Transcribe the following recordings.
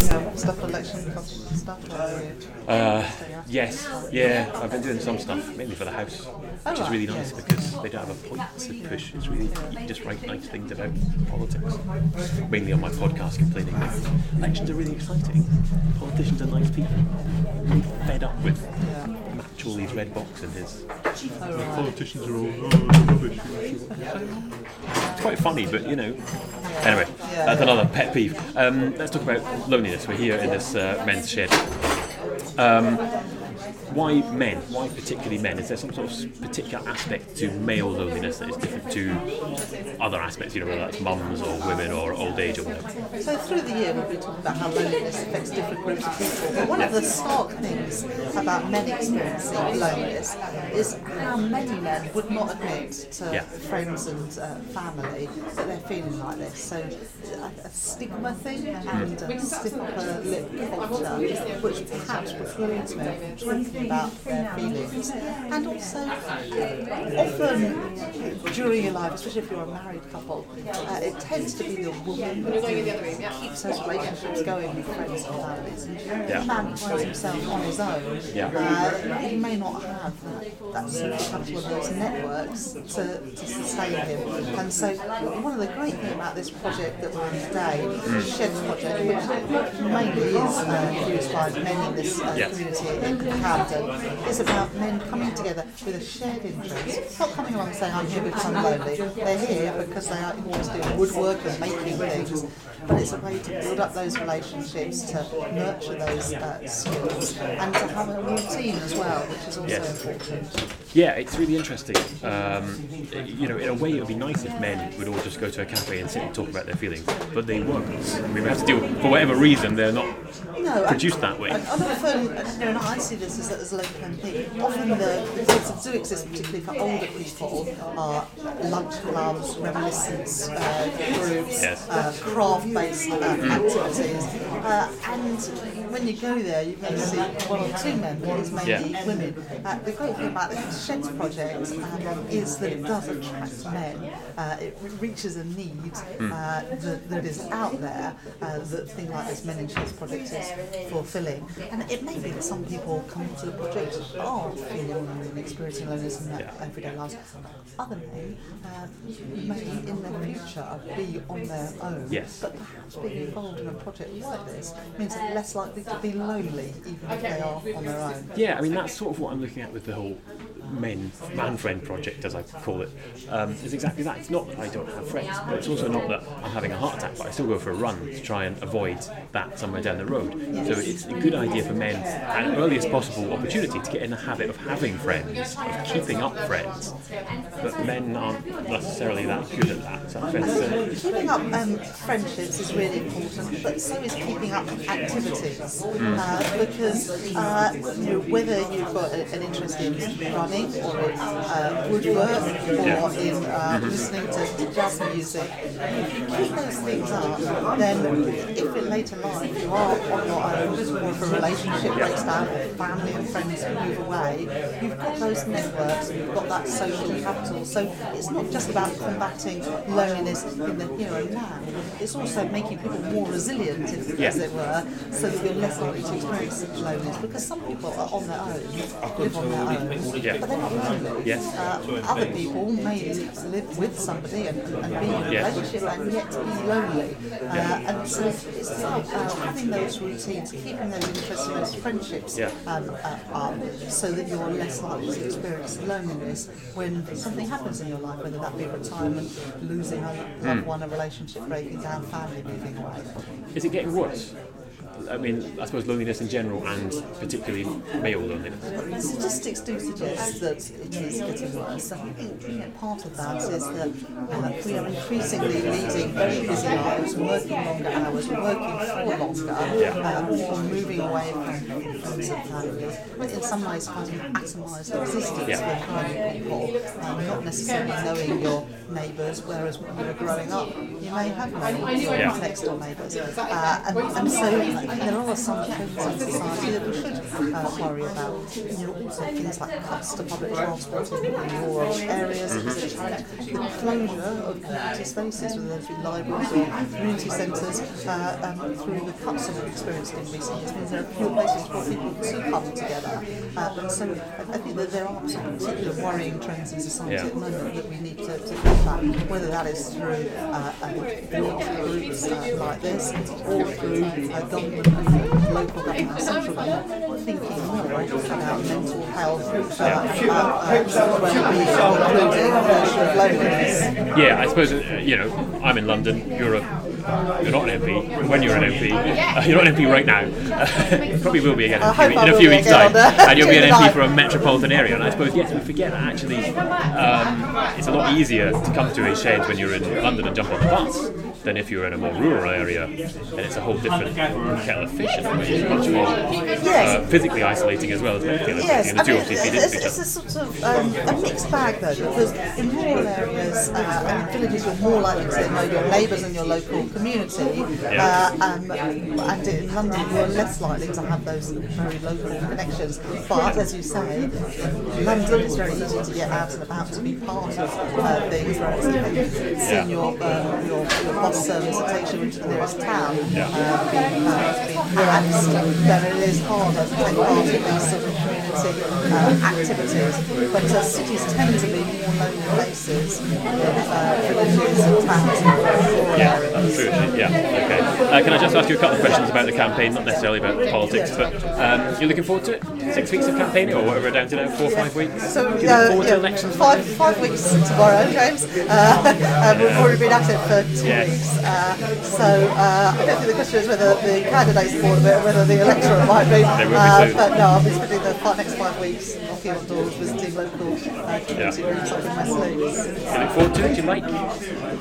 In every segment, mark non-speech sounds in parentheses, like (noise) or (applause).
stuff, election stuff? Or Uh, yes, yeah, I've been doing some stuff, mainly for the house, which is really nice because they don't have a point to push. It's really, you can just write nice things about politics. Mainly on my podcast complaining that elections are really exciting, politicians are nice people. I'm fed up with Match all these red box and his. Politicians are all oh, rubbish. It's quite funny, but you know. Anyway, that's another pet peeve. Um, let's talk about loneliness. We're here in this uh, men's shed. Um, why men? Why particularly men? Is there some sort of particular aspect to male loneliness that is different to other aspects? You know, whether that's mums or women or old age or whatever. So through the year we've been talking about how loneliness affects different groups of people. But one of the stark things about men experiencing loneliness is how many men would not admit to Yeah. friends and uh, family that they're feeling like this. So a, a stigma thing and a stiffer lip culture, which perhaps precludes men from talking about their feelings. And also, often during your life, especially if you're a married couple, uh, it tends to be the woman who keeps those relationships going with friends and families. Yeah. the man finds himself on his own. Yeah. Uh, he may not have that, that sort of couple of those networks to, to sustain him. And so, one of the great things about this project that we're in today, the Sheds Project, which mainly is uh, used by men in this uh, Yes. community in Camden, is about men coming together with a shared interest. Not coming along saying, I'm here because I'm lonely. They're here because they are always doing woodwork and making things. But it's a way to build up those relationships, to nurture those uh, skills, and to have a routine as well, which is also Yes. important. Yeah, it's really interesting. Um, you know, in a way, it would be nice if men would all just go to a cafe and sit and talk about their feelings, but they won't. I mean, we have to deal, for whatever reason, they're not No, produced that way. And, often, and I see this as, as a local MP, often the, things that do exist, particularly for older people, are lunch clubs, reminiscence uh, groups, Yes. uh, craft-based uh, activities. Uh, and when you go there, you may see one or two men, but it's mainly Yeah. women. Uh, the great thing about the Sheds project um, is that it does attract men. Uh, it reaches a need uh, that, that is out there uh, that thing like this Men in Sheds project is fulfilling. And it may be that some people come to the project are feeling lonely and experiencing loneliness in their Yeah. everyday lives. Other men uh, may in the future be on their own. Yes. But perhaps being involved in a project like this means they're less likely to be lonely even if they are on their own. Yeah, I mean that's sort of what I'm looking at with the whole men man friend project, as I call it. Um, is exactly that. It's not that I don't have friends, but it's also not that I'm having a heart attack, but I still go for a run to try and avoid that somewhere down the road. So it's a good idea for men at an earliest possible opportunity to get in the habit of having friends, of keeping up friends. But men aren't necessarily that good at that. So uh, Keeping up um, friendships is really important, but so is keeping up activities. Uh, because uh, you know, whether you've got an interest in running or in uh, woodwork or Yeah. in uh, listening to, to jazz music, if you keep those things up, then if in later life you are on your own or if a relationship breaks down or family and friends move away, you've got those networks, you've got that social capital. So it's not just about combating loneliness in the here and now, it's also making people more resilient, if, Yeah. as it were, so that you're less likely to experience loneliness. Because some people are on their own, live on their own, Yeah. But they're not lonely. Yes. Uh, other people may live with somebody and, and be in a Yes. relationship and yet be lonely. Uh, and so it's about having those routines, keeping those interests and those friendships Yeah. um, uh, up so that you're less likely to experience loneliness when something happens in your life, whether that be retirement, losing a loved one, a relationship breaking down, family moving away. is it getting worse? I mean, I suppose loneliness in general and particularly male loneliness. Statistics do suggest that it is getting worse. I think part of that is that uh, we are increasingly leading very busy lives, working longer hours, working for longer, uh, people moving away from friends and family. In some ways, finding an atomised existence Yeah. with people, um, not necessarily knowing your neighbours, whereas when you were growing up, you may have known your Yeah. next door neighbours. Uh, and, and so there are some trends in society that we should uh, worry about. You know, also things like cuts to public transport in rural areas, Mm-hmm. the closure of community spaces, whether those be libraries or community centres, uh, um, through the cuts that we've experienced in recent years, means there are fewer places for people to come together. Uh, and so I I think that there are some particular worrying trends in society Yeah. at the moment that we need to, to combat, whether that is through uh, groups uh, like this or through uh, government, local government, central government, thinking more about mental health, uh, uh, uh, well-being, including of loneliness. Yeah, I suppose uh, you know I'm in London. A you're not an MP. When you're an MP, uh, (laughs) you're not an MP right now. you (laughs) probably will be again in a few, in I a will few weeks' time, and you'll be an MP (laughs) for a metropolitan area. And I suppose yes, we forget that actually um, it's a lot easier to come to a shed when you're in London and jump on the bus than if you're in a more rural area, and it's a whole different kettle of fish. in. It's much more Yes. uh, physically isolating as well as mentally Yes, isolating. I the two mean, obviously feed it's, it's a sort of um, a mixed bag though, because in rural areas uh, and villages, you're more likely to know your neighbours and your local community, uh, um, and in London, you're less likely to have those very local connections. But as you say, London, is very easy to get out and about to be part of uh, things, whereas seeing your, um, your your bus service that takes you into the nearest town Yeah. uh, perhaps then it is harder to take part in these sort of community uh, activities. But uh, cities tend to be more lonely places than uh, villages and towns Yeah, true. Yeah, okay. Uh, can I just ask you a couple of questions about the campaign, not necessarily about politics, but um, you're looking forward to it? Six weeks of campaigning, or whatever down to now, four or five weeks? So, uh, yeah, five, five weeks tomorrow, James. Uh, (laughs) uh, we've already been at it for two weeks. Uh, so uh, I don't think the question is whether the candidates it whether the electorate might be. Uh, but no, I'll be spending the next five weeks on doors, visiting local uh, community Yeah. groups up in West Leeds. Do you look forward to it? Do you like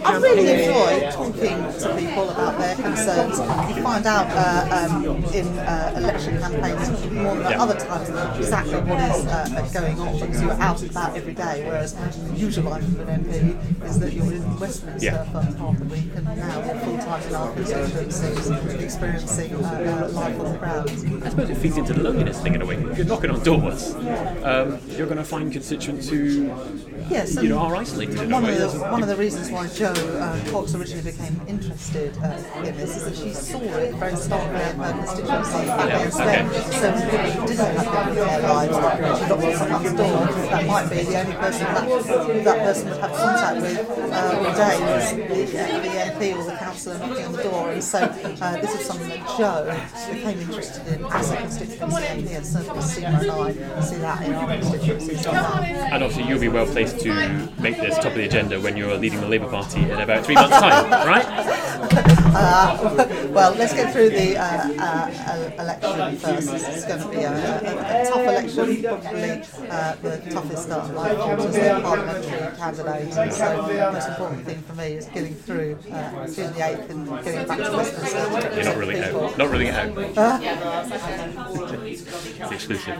I really enjoy talking to people about their concerns. You find out uh, um, in uh, election campaigns more than Yeah. other times exactly what is uh, going on because you're out and about every day. Whereas the usual life of an MP is that you're in Westminster Yeah. for half the week and now full time in our constituencies, experiencing life on the ground. I suppose it feeds into the loneliness thing in a way. If you're knocking on doors, um, you're going to find constituents who, Yes, you know, are isolated in a one way. of the one of the reasons why Jo uh, Cox originally became interested uh, in this is that she saw it very start of her constituency Yeah, okay. So people who didn't have people in their lives, she knocked on someone's door, that might be the only person that that person would have contact with uh, all day was the, uh, the MP or the councillor knocking on the door. And so uh, this is something that Jo became interested in and certainly Seema and I see that in our constituencies. And obviously, you'll be well placed to make this top of the agenda when you're leading the Labour Party in about three months' time, right? Uh, well, let's get through the uh, uh, election first. Is going to be a, a, a tough election, probably uh, the toughest that I've fought as a parliamentary candidate. And so the most important thing for me is getting through uh, June the 8th and getting back to Westminster. You're not represent ruling it out. Not ruling it out. it's exclusive.